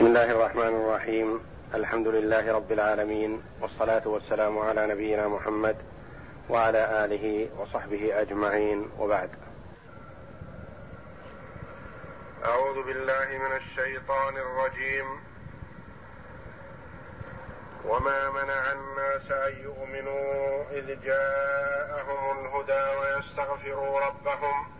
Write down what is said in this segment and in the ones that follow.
بسم الله الرحمن الرحيم. الحمد لله رب العالمين والصلاة والسلام على نبينا محمد وعلى آله وصحبه أجمعين. وبعد. أعوذ بالله من الشيطان الرجيم. وما منع الناس أن يؤمنوا إذ جاءهم الهدى ويستغفروا ربهم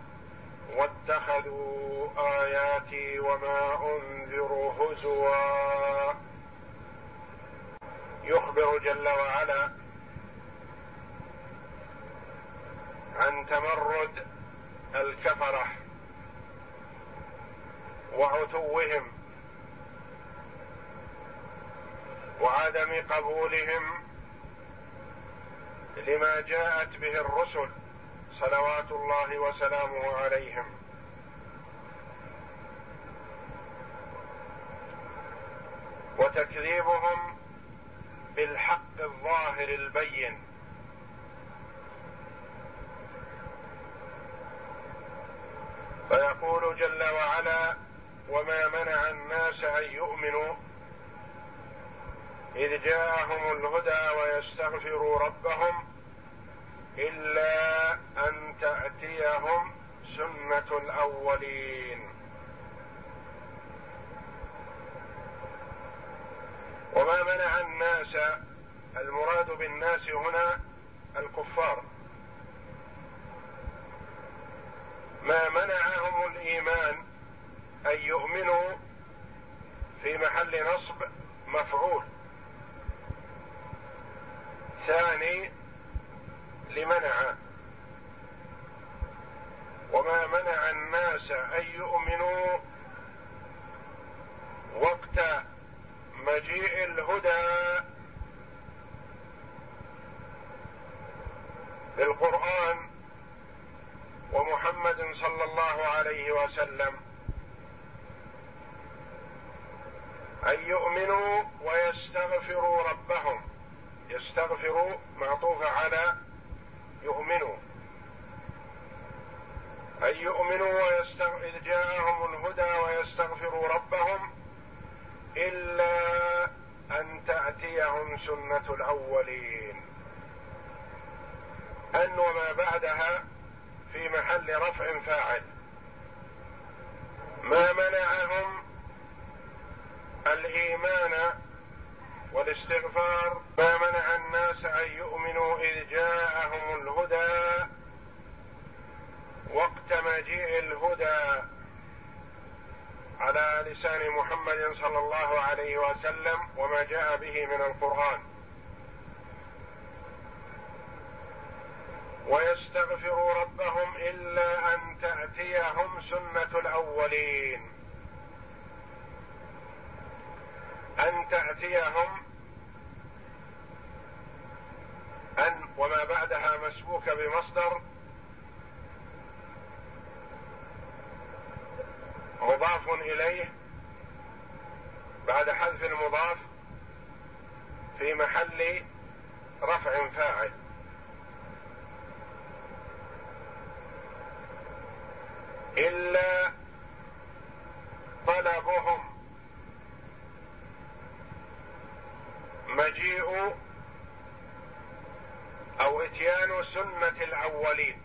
واتخذوا آياتي وما انذروا هزوا. يخبر جل وعلا عن تمرد الكفرة وعتوهم وعدم قبولهم لما جاءت به الرسل. صلوات الله وسلامه عليهم. وتكذيبهم بالحق الظاهر البين. فيقول جل وعلا وما منع الناس أن يؤمنوا إذ جاءهم الهدى ويستغفروا ربهم إلا أن تأتيهم سنة الأولين. وما منع الناس المراد بالناس هنا الكفار. ما منعهم الإيمان أن يؤمنوا في محل نصب مفعول. ثاني لمنع. وما منع الناس أن يؤمنوا وقت مجيء الهدى بالقران ومحمد صلى الله عليه وسلم. أن يؤمنوا ويستغفروا ربهم. يستغفروا معطوفه على يؤمنوا أن يؤمنوا ويستغ... إذ جاءهم الهدى ويستغفروا ربهم إلا أن تأتيهم سنة الأولين. أن وما بعدها في محل رفع فاعل. ما منعهم الإيمان والاستغفار ما منع الناس أن يؤمنوا إذ جاءهم الهدى وقت مجيء الهدى على لسان محمد صلى الله عليه وسلم وما جاء به من القرآن. ويستغفروا ربهم إلا أن تأتيهم سنة الأولين. أن تأتيهم أن وما بعدها مسبوكة بمصدر مضاف إليه بعد حذف المضاف في محل رفع فاعل. إلا طلبهم مجيء أو إتيان سنة الأولين.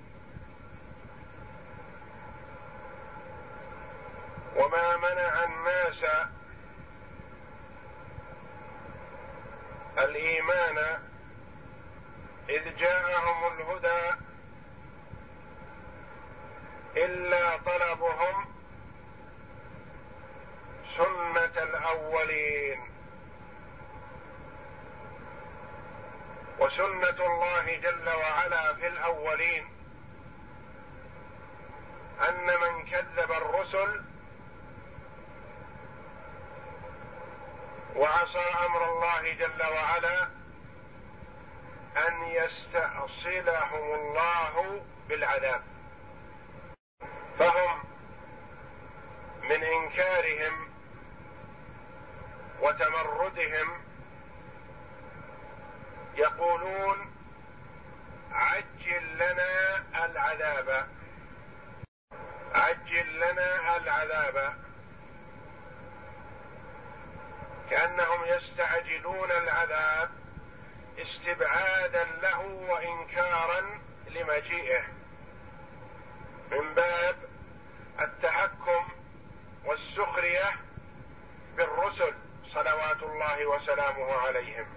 وما منع الناس الإيمان إذ جاءهم الهدى إلا طلبهم سنة الأولين. وسنة الله جل وعلا في الأولين أن من كذب الرسل وعصى أمر الله جل وعلا يستأصلهم الله بالعذاب. فهم من إنكارهم وتمردهم يقولون عجل لنا العذاب. عجل لنا العذاب. كأنهم يستعجلون العذاب استبعادا له وإنكارا لمجيئه. من باب التحكم والسخرية بالرسل صلوات الله وسلامه عليهم.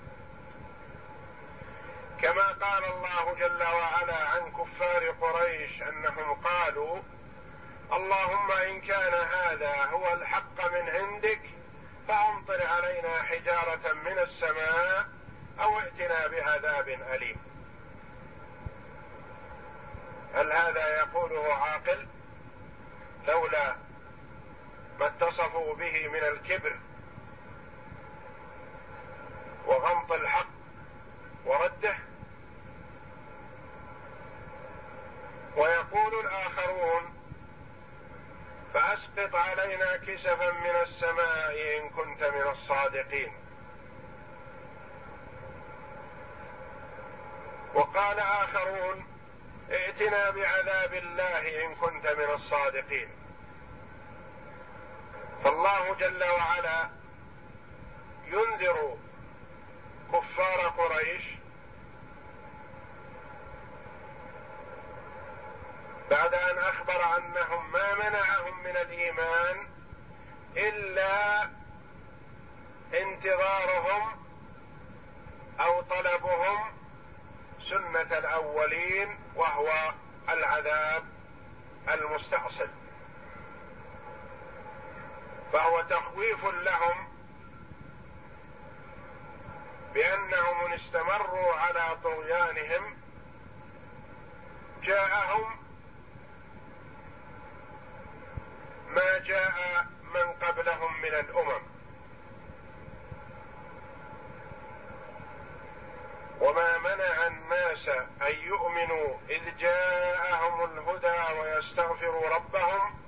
كما قال الله جل وعلا عن كفار قريش أنهم قالوا اللهم إن كان هذا هو الحق من عندك فأمطر علينا حجارة من السماء أو ائتنا بعذاب أليم. هل هذا يقوله عاقل؟ لولا ما اتصفوا به من الكبر وغمط الحق ورده ويقول الآخرون فأسقط علينا كسفا من السماء إن كنت من الصادقين. وقال آخرون ائتنا بعذاب الله إن كنت من الصادقين. فالله جل وعلا ينذر كفار قريش بعد أن أخبر أنهم ما منعهم من الإيمان إلا انتظارهم أو طلبهم سنة الأولين وهو العذاب المستأصل فهو تخويف لهم بأنهم ان استمروا على طغيانهم. جاءهم ما جاء من قبلهم من الأمم. وما منع الناس أن يؤمنوا إذ جاءهم الهدى ويستغفروا ربهم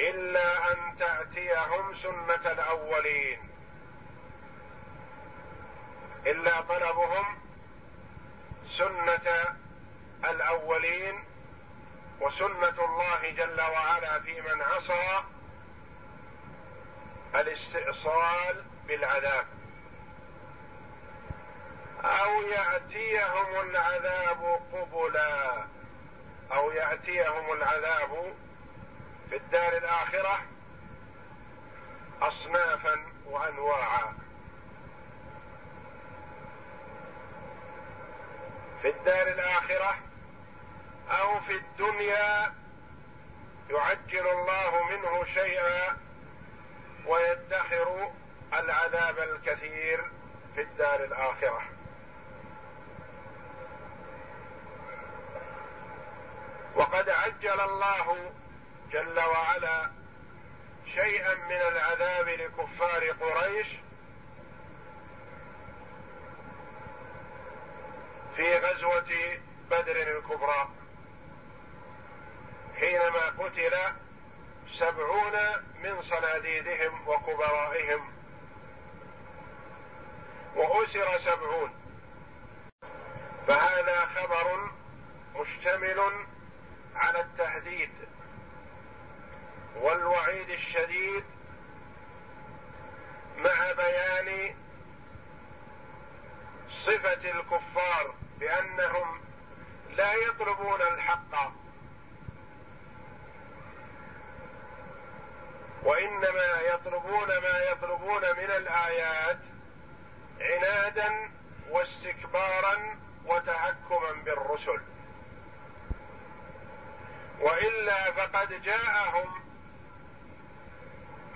إلا أن تأتيهم سنة الأولين. إلا طلبهم سنة الأولين وسنة الله جل وعلا في من عصى الاستئصال بالعذاب. أو يأتيهم العذاب قبلا. أو يأتيهم العذاب في الدار الآخرة اصنافا وانواعا. في الدار الآخرة أو في الدنيا يعجل الله منه شيئا ويدخر العذاب الكثير في الدار الآخرة. وقد عجل الله جل وعلا شيئا من العذاب لكفار قريش في غزوة بدر الكبرى. حينما قتل سبعون من صناديدهم وكبرائهم. وأسر سبعون. فهذا خبر مشتمل على التهديد والوعيد الشديد مع بيان صفة الكفار بأنهم لا يطلبون الحق. وإنما يطلبون ما يطلبون من الآيات عنادا واستكبارا وتهكما بالرسل. وإلا فقد جاءهم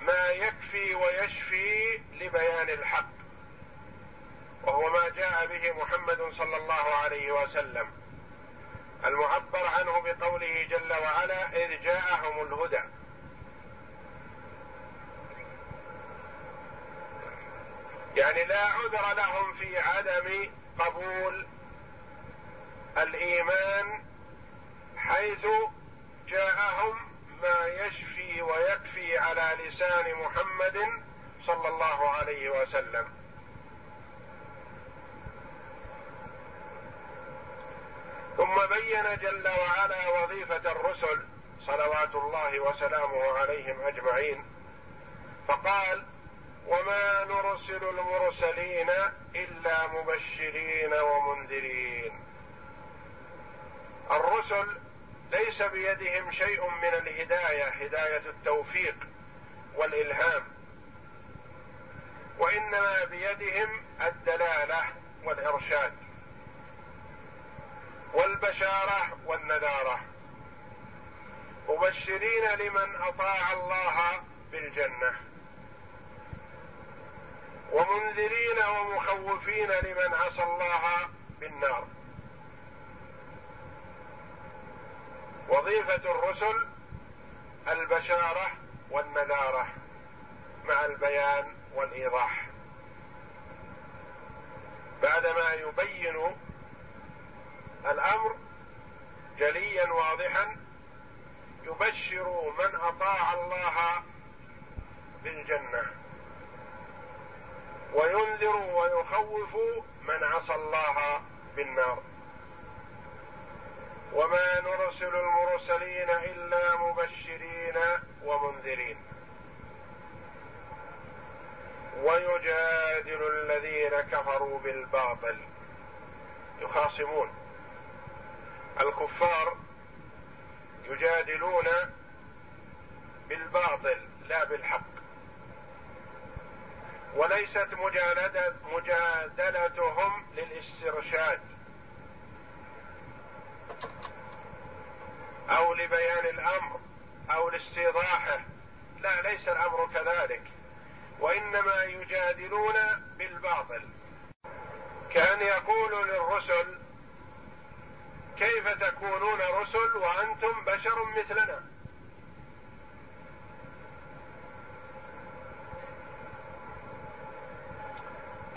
ما يكفي ويشفي لبيان الحق وهو ما جاء به محمد صلى الله عليه وسلم المعبر عنه بقوله جل وعلا إذ جاءهم الهدى. يعني لا عذر لهم في عدم قبول الإيمان حيث جاءهم ما يشفي ويكفي على لسان محمد صلى الله عليه وسلم. ثم بين جل وعلا وظيفة الرسل صلوات الله وسلامه عليهم أجمعين. فقال وما نرسل المرسلين إلا مبشرين ومنذرين. الرسل ليس بيدهم شيء من الهداية هداية التوفيق والإلهام. وإنما بيدهم الدلالة والإرشاد والبشارة والنذارة. مبشرين لمن أطاع الله بالجنة. ومنذرين ومخوفين لمن عصى الله بالنار. وظيفة الرسل البشارة والنذارة مع البيان والإيضاح. بعدما يبين الأمر جليا واضحا يبشر من أطاع الله بالجنة. وينذر ويخوف من عصى الله بالنار. وما نرسل المرسلين إلا مبشرين ومنذرين. ويجادل الذين كفروا بالباطل. يخاصمون. الكفار يجادلون بالباطل لا بالحق. وليست مجادلة مجادلتهم للاسترشاد أو لبيان الأمر أو لاستيضاحه. لا ليس الأمر كذلك. وإنما يجادلون بالباطل. كأن يقول للرسل كيف تكونون رسل وأنتم بشر مثلنا؟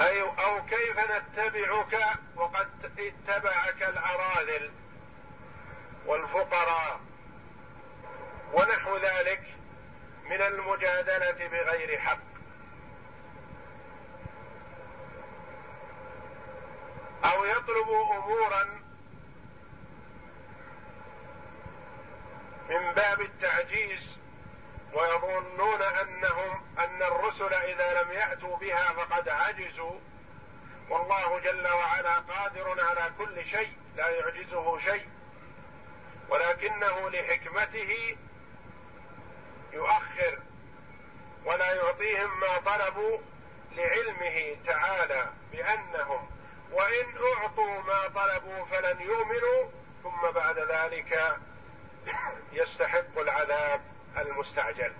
أي أو كيف نتبعك وقد اتبعك الأراذل والفقراء ونحو ذلك من المجادلة بغير حق. أو يطلب أمورا من باب التعجيز ويظنون ان الرسل إذا لم يأتوا بها فقد عجزوا. والله جل وعلا قادر على كل شيء لا يعجزه شيء. ولكنه لحكمته يؤخر ولا يعطيهم ما طلبوا لعلمه تعالى بأنهم وإن أعطوا ما طلبوا فلن يؤمنوا ثم بعد ذلك يستحق العذاب المستعجل.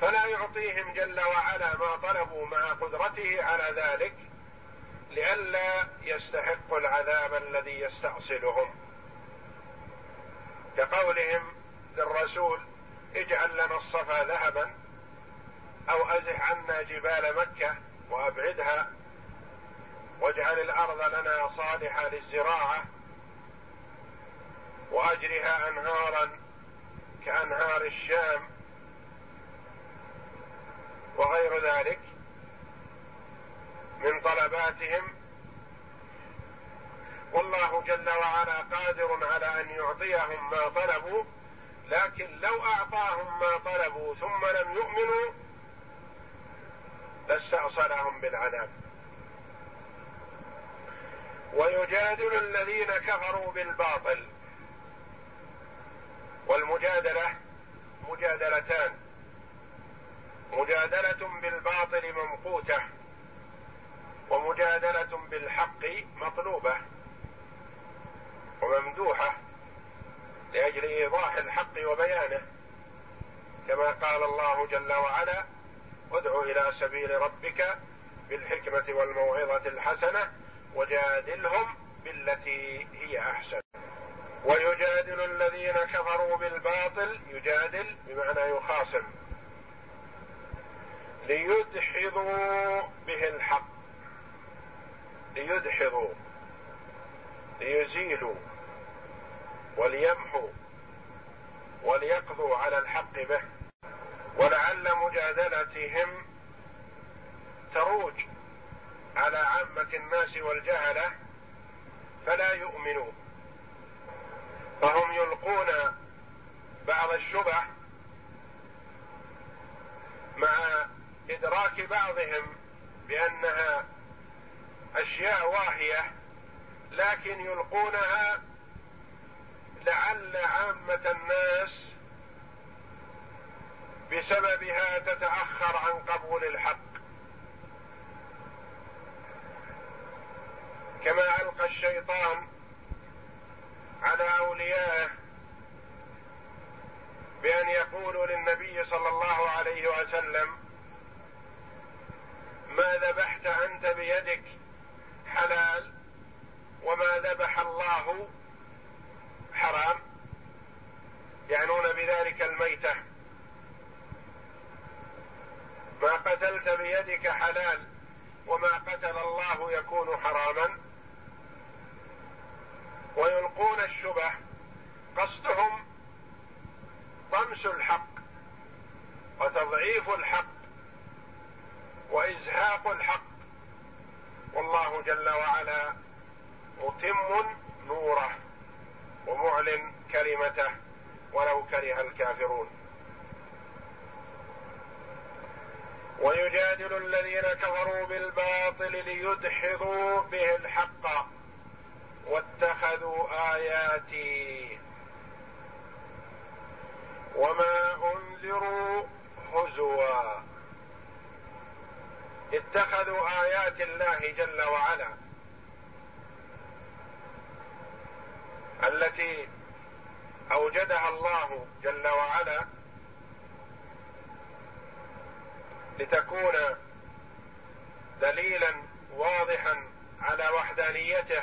فلا يعطيهم جل وعلا ما طلبوا مع قدرته على ذلك لئلا يستحقوا العذاب الذي يستأصلهم. كقولهم للرسول اجعل لنا الصفا ذهبا أو أزح عنا جبال مكة وأبعدها واجعل الأرض لنا صالحة للزراعة وأجرها انهارا كأنهار الشام وغير ذلك من طلباتهم. والله جل وعلا قادر على أن يعطيهم ما طلبوا لكن لو أعطاهم ما طلبوا ثم لم يؤمنوا لاستأصلهم بالعذاب. ويجادل الذين كفروا بالباطل. والمجادلة مجادلتان. مجادلة بالباطل ممقوتة ومجادلة بالحق مطلوبة وممدوحة لأجل إيضاح الحق وبيانه. كما قال الله جل وعلا ادع إلى سبيل ربك بالحكمة والموعظة الحسنة وجادلهم بالتي هي أحسن. ويجادل الذين كفروا بالباطل يجادل بمعنى يخاصم. ليدحضوا به الحق. ليدحضوا ليزيلوا وليمحوا وليقضوا على الحق به. ولعل مجادلتهم تروج على عامة الناس والجهلة فلا يؤمنوا. فهم يلقون بعض الشبه مع إدراك بعضهم بأنها أشياء واهية لكن يلقونها لعل عامة الناس بسببها تتأخر عن قبول الحق. كما ألقى الشيطان على أوليائه بأن يقولوا للنبي صلى الله عليه وسلم ما ذبحت أنت بيدك حلال وما ذبح الله حرام يعنون بذلك الميتة. ما قتلت بيدك حلال وما قتل الله يكون حراما. ويلقون الشبه قصدهم طمس الحق وتضعيف الحق. وإزهاق الحق. والله جل وعلا متم نوره ومعلن كلمته ولو كره الكافرون. ويجادل الذين كفروا بالباطل ليدحضوا به الحق واتخذوا آياتي. وما أنذروا هزوا. اتخذوا آيات الله جل وعلا التي أوجدها الله جل وعلا لتكون دليلا واضحا على وحدانيته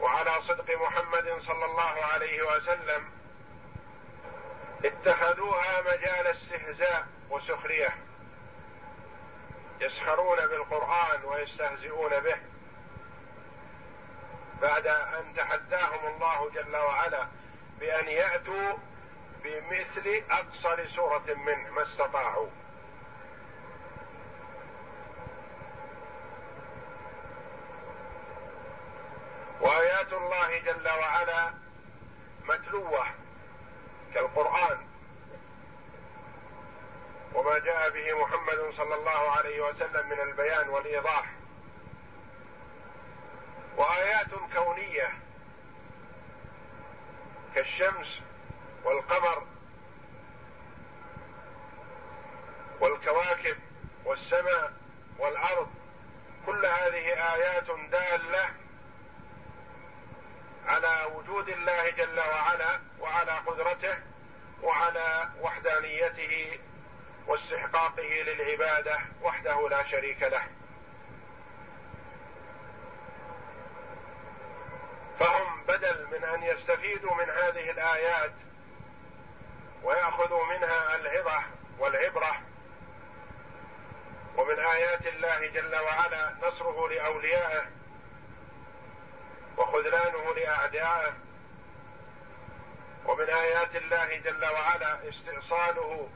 وعلى صدق محمد صلى الله عليه وسلم اتخذوها مجال استهزاء وسخرية. يسخرون بالقرآن ويستهزئون به بعد أن تحداهم الله جل وعلا بأن يأتوا بمثل أقصر سورة منه ما استطاعوا. وآيات الله جل وعلا متلوة كالقرآن. وما جاء به محمد صلى الله عليه وسلم من البيان والإيضاح. وآيات كونية كالشمس والقمر والكواكب والسماء والأرض كل هذه آيات دالة على وجود الله جل وعلا وعلى قدرته وعلى وحدانيته واستحقاقه للعبادة وحده لا شريك له. فهم بدل من أن يستفيدوا من هذه الآيات ويأخذوا منها العظة والعبرة ومن آيات الله جل وعلا نصره لأوليائه وخذلانه لأعدائه ومن آيات الله جل وعلا استئصاله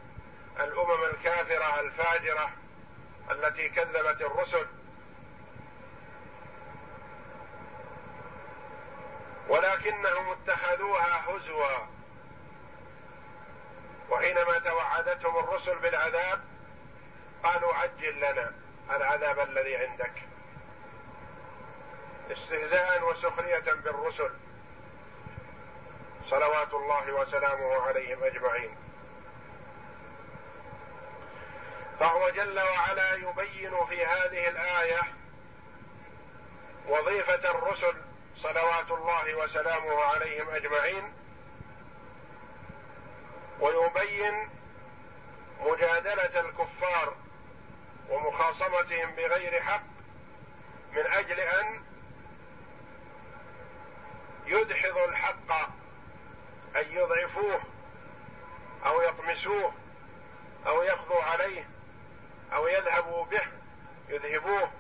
الأمم الكافرة الفاجرة التي كذبت الرسل. ولكنهم اتخذوها هزوا. وحينما توعدتهم الرسل بالعذاب قالوا عجل لنا العذاب الذي عندك. استهزاء وسخرية بالرسل. صلوات الله وسلامه عليهم أجمعين. فهو جل وعلا يبين في هذه الآية وظيفة الرسل صلوات الله وسلامه عليهم أجمعين ويبين مجادلة الكفار ومخاصمتهم بغير حق من أجل أن يدحضوا الحق أن يضعفوه أو يطمسوه أو يقضوا عليه. أو يذهبوا به يذهبوه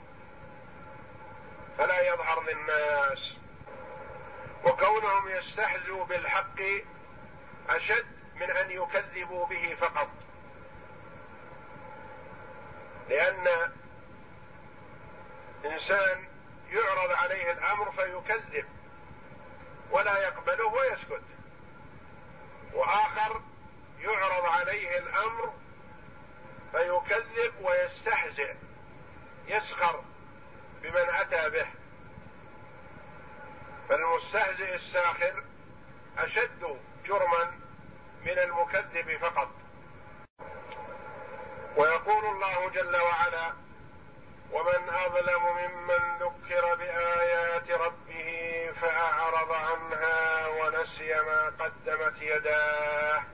فلا يظهر للناس وكونهم يستهزوا بالحق أشد من أن يكذبوا به فقط. لأن إنسان يعرض عليه الأمر فيكذب ولا يقبله ويسكت. وآخر يعرض عليه الأمر فيكذب ويستهزئ يسخر بمن أتى به. فالمستهزئ الساخر أشد جرما من المكذب فقط. ويقول الله جل وعلا ومن أظلم ممن ذكر بآيات ربه فأعرض عنها ونسي ما قدمت يداه.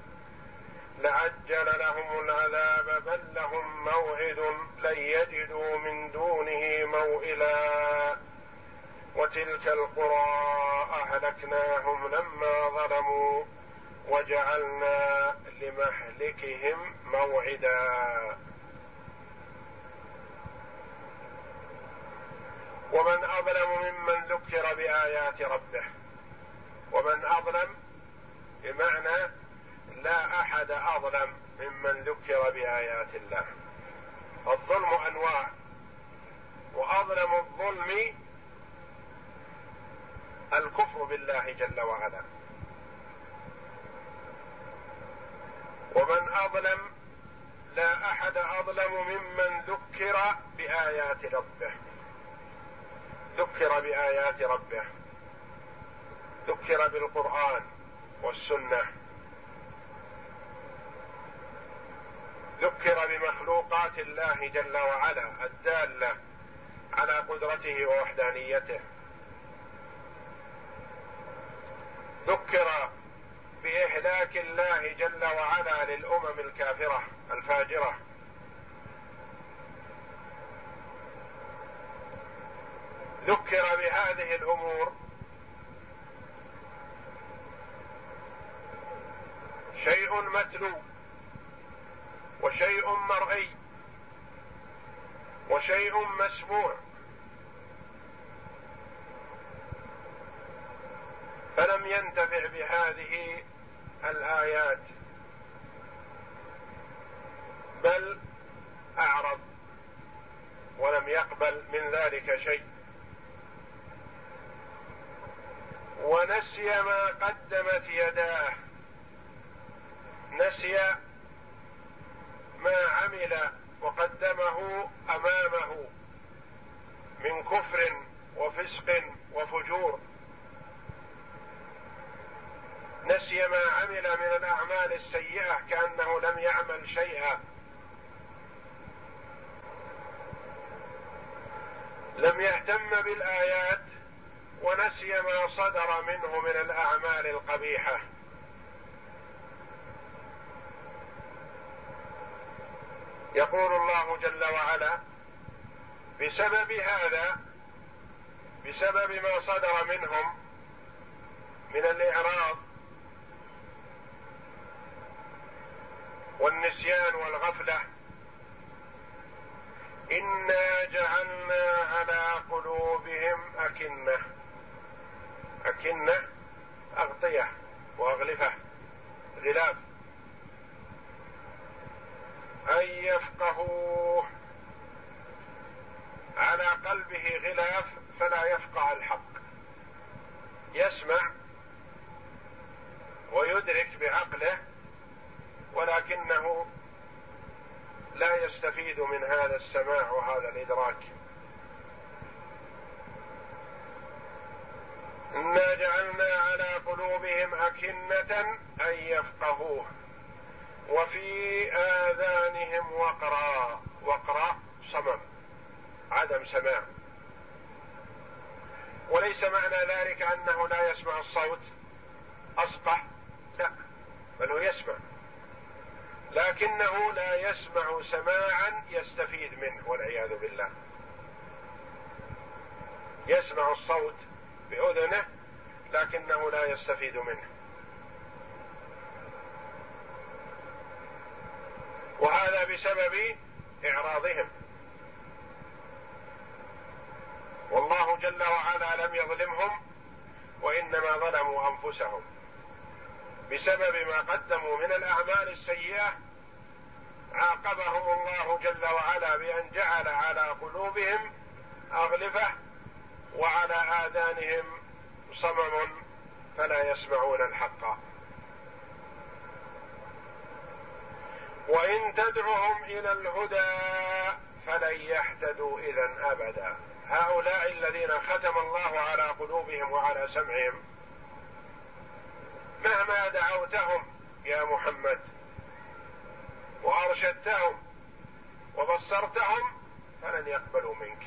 لعجل لهم العذاب بل لهم موعد لن يجدوا من دونه موئلا. وتلك القرى أهلكناهم لما ظلموا وجعلنا لمهلكهم موعدا. ومن أظلم ممن ذكر بآيات ربه ومن أظلم بمعنى لا أحد أظلم ممن ذكر بآيات الله. الظلم أنواع وأظلم الظلم الكفر بالله جل وعلا. ومن أظلم لا أحد أظلم ممن ذكر بآيات ربه. ذكر بآيات ربه. ذكر بالقرآن والسنة. ذكر بمخلوقات الله جل وعلا الدالة على قدرته ووحدانيته. ذكر بإهلاك الله جل وعلا للأمم الكافرة الفاجرة. ذكر بهذه الأمور شيء متلو وشيء مرئي وشيء مسموع. فلم ينتفع بهذه الآيات بل أعرض ولم يقبل من ذلك شيء. ونسي ما قدمت يداه نسي ما عمل وقدمه أمامه من كفر وفسق وفجور. نسي ما عمل من الأعمال السيئة كأنه لم يعمل شيئا. لم يهتم بالآيات ونسي ما صدر منه من الأعمال القبيحة. يقول الله جل وعلا بسبب هذا بسبب ما صدر منهم من الإعراض والنسيان والغفلة إنا جعلنا على قلوبهم أكنة أكنة أغطية وأغلفة غلاف. أن يفقهوه. على قلبه غلاف فلا يفقه الحق. يسمع ويدرك بعقله ولكنه لا يستفيد من هذا السماع وهذا الإدراك. إنا جعلنا على قلوبهم أكنة أن يفقهوه. وفي آذانهم وقرا وقرا صمم عدم سماع. وليس معنى ذلك أنه لا يسمع الصوت أصقع لا بل هو يسمع. لكنه لا يسمع سماعا يستفيد منه والعياذ بالله. يسمع الصوت بأذنه لكنه لا يستفيد منه. وهذا بسبب إعراضهم. والله جل وعلا لم يظلمهم وإنما ظلموا أنفسهم. بسبب ما قدموا من الأعمال السيئة عاقبهم الله جل وعلا بأن جعل على قلوبهم أغلفة وعلى آذانهم صمم فلا يسمعون الحق. وإن تدعهم إلى الهدى فلن يهتدوا إذا أبدا. هؤلاء الذين ختم الله على قلوبهم وعلى سمعهم مهما دعوتهم يا محمد وأرشدتهم وبصرتهم فلن يقبلوا منك.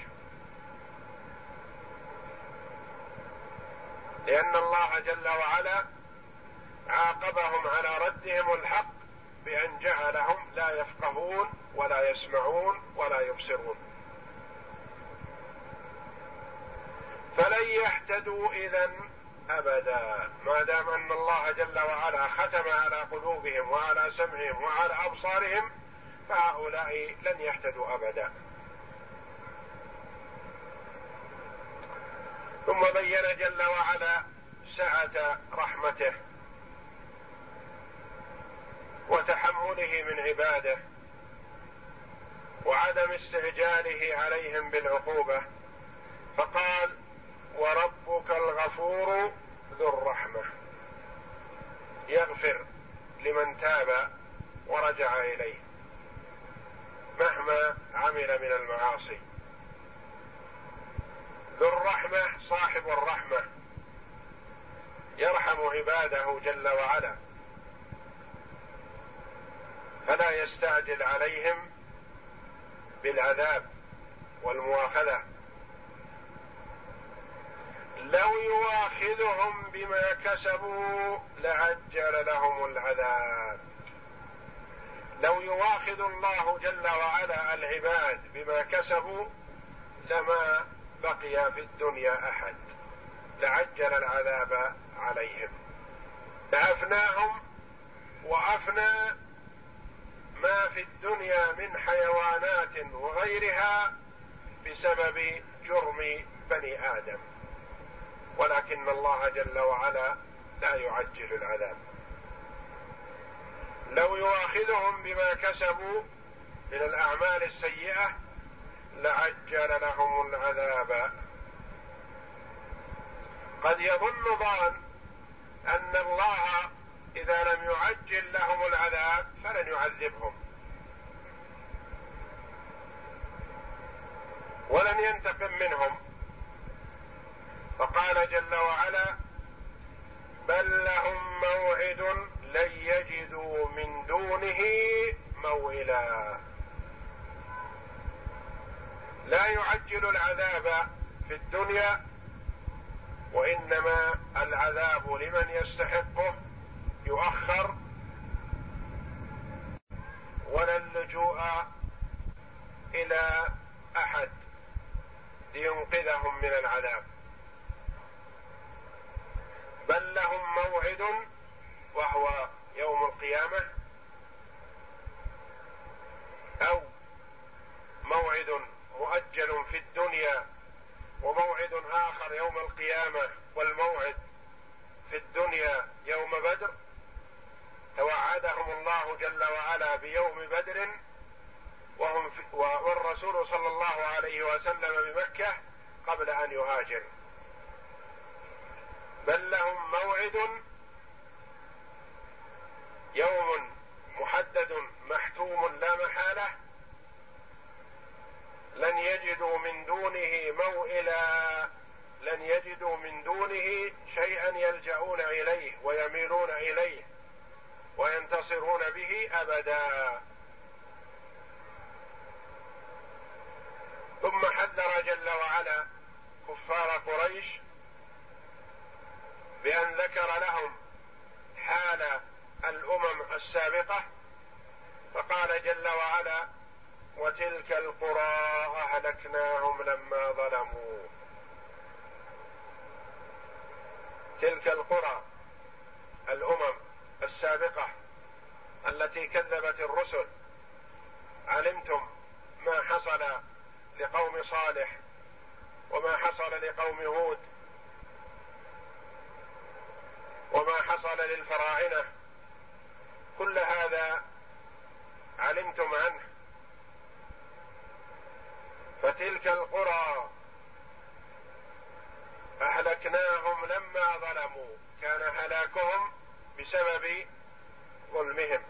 لأن الله جل وعلا عاقبهم على ردهم الحق بأن جعلهم لا يفقهون ولا يسمعون ولا يبصرون. فلن يهتدوا اذا أبدا ما دام أن الله جل وعلا ختم على قلوبهم وعلى سمعهم وعلى أبصارهم فهؤلاء لن يهتدوا أبدا. ثم بين جل وعلا سعة رحمته. وتحمله من عباده وعدم استعجاله عليهم بالعقوبة فقال وربك الغفور ذو الرحمة. يغفر لمن تاب ورجع إليه مهما عمل من المعاصي. ذو الرحمة صاحب الرحمة يرحم عباده جل وعلا. فلا يستعجل عليهم بالعذاب والمؤاخذه لو يواخذهم بما كسبوا لعجل لهم العذاب. لو يواخذ الله جل وعلا العباد بما كسبوا لما بقي في الدنيا أحد. لعجل العذاب عليهم. لافناهم وافنى ما في الدنيا من حيوانات وغيرها بسبب جرم بني آدم. ولكن الله جل وعلا لا يعجل العذاب. لو يؤاخذهم بما كسبوا من الأعمال السيئة لعجل لهم العذاب. قد يظن ظان أن الله إذا لم يعجل لهم العذاب فلن يعذبهم. ولن ينتقم منهم. فقال جل وعلا بل لهم موعد لن يجدوا من دونه موئلا. لا يعجل العذاب في الدنيا وإنما العذاب لمن يستحقه. يؤخر ولا اللجوء إلى أحد لينقذهم من العذاب. بل لهم موعد وهو يوم القيامة أو موعد مؤجل في الدنيا وموعد آخر يوم القيامة والموعد في الدنيا يوم بدر. توعدهم الله جل وعلا بيوم بدر وهم في والرسول صلى الله عليه وسلم بمكة قبل أن يهاجر. بل لهم موعد يوم محدد محتوم لا محالة لن يجدوا من دونه موئلا لن يجدوا من دونه شيئا يلجؤون إليه ويميلون إليه. وينتصرون به أبدا. ثم حذر جل وعلا كفار قريش بأن ذكر لهم السابقة فقال جل وعلا وتلك القرى أهلكناهم لما ظلموا. تلك القرى الأمم السابقة التي كذبت الرسل. علمتم ما حصل لقوم صالح وما حصل لقوم هود وما حصل للفراعنة. كل هذا علمتم عنه. فتلك القرى أهلكناهم لما ظلموا. كان هلاكهم بسبب ظلمهم.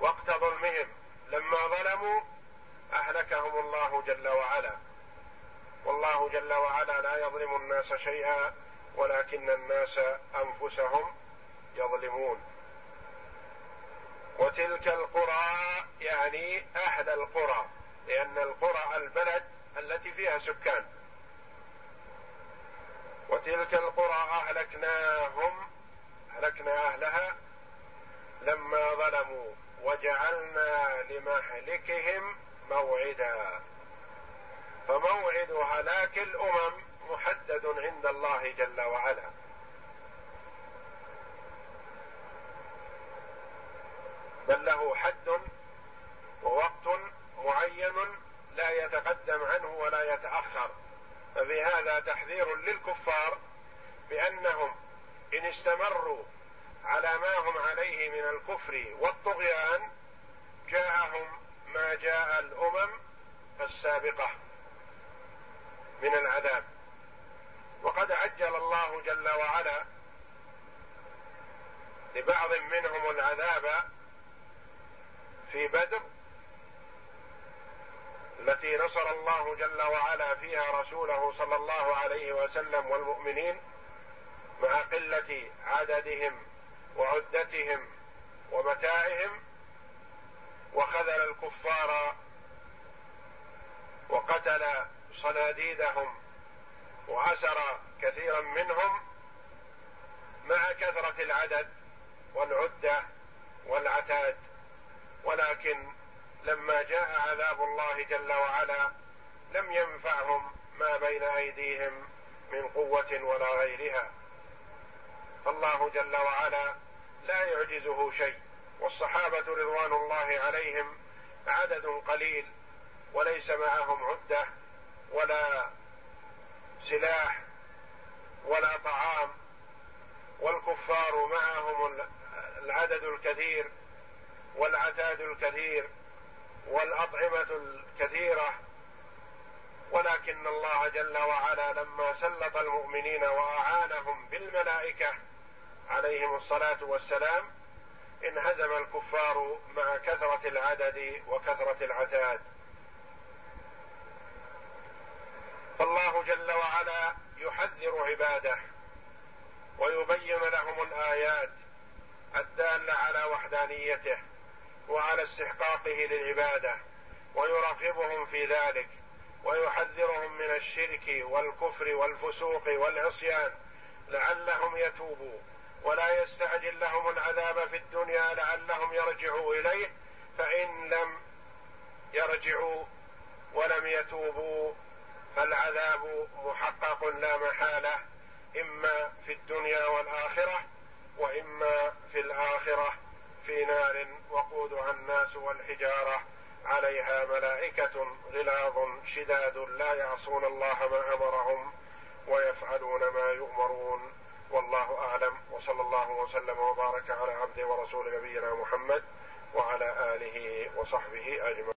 وقت ظلمهم لما ظلموا أهلكهم الله جل وعلا. والله جل وعلا لا يظلم الناس شيئا ولكن الناس أنفسهم يظلمون. وتلك القرى يعني أهل القرى لأن القرى البلد التي فيها سكان. وتلك القرى أهلكناهم أهلكنا أهلها لما ظلموا وجعلنا لمهلكهم موعدا. فموعد هلاك الأمم محدد عند الله جل وعلا. بل له حد ووقت معين لا يتقدم عنه ولا يتأخر. ففي هذا تحذير للكفار بأنهم إن استمروا على ما هم عليه من الكفر والطغيان جاءهم ما جاء الأمم السابقة من العذاب. وقد عجل الله جل وعلا لبعض منهم العذاب في بدر التي نصر الله جل وعلا فيها رسوله صلى الله عليه وسلم والمؤمنين مع قلة عددهم وعدتهم ومتاعهم وخذل الكفار وقتل صناديدهم واسر كثيرا منهم مع كثرة العدد والعدة والعتاد ولكن لما جاء عذاب الله جل وعلا لم ينفعهم ما بين أيديهم من قوة ولا غيرها. فالله جل وعلا لا يعجزه شيء والصحابة رضوان الله عليهم عدد قليل وليس معهم عدة ولا سلاح ولا طعام والكفار معهم العدد الكثير والعتاد الكثير والأطعمة الكثيرة. ولكن الله جل وعلا لما سلط المؤمنين وأعانهم بالملائكة عليهم الصلاة والسلام انهزم الكفار مع كثرة العدد وكثرة العتاد. فالله جل وعلا يحذر عباده ويبين لهم الآيات الدالة على وحدانيته. وعلى استحقاقه للعبادة ويرغبهم في ذلك ويحذرهم من الشرك والكفر والفسوق والعصيان لعلهم يتوبوا ولا يستعجل لهم العذاب في الدنيا لعلهم يرجعوا إليه فإن لم يرجعوا ولم يتوبوا فالعذاب محقق لا محالة إما في الدنيا والآخرة وإما في الآخرة. في نار وقودها الناس والحجارة عليها ملائكة غلاظ شداد لا يعصون الله ما أمرهم ويفعلون ما يؤمرون. والله أعلم. وصلى الله وسلم وبارك على عبده ورسول نبينا محمد وعلى آله وصحبه أجمعين.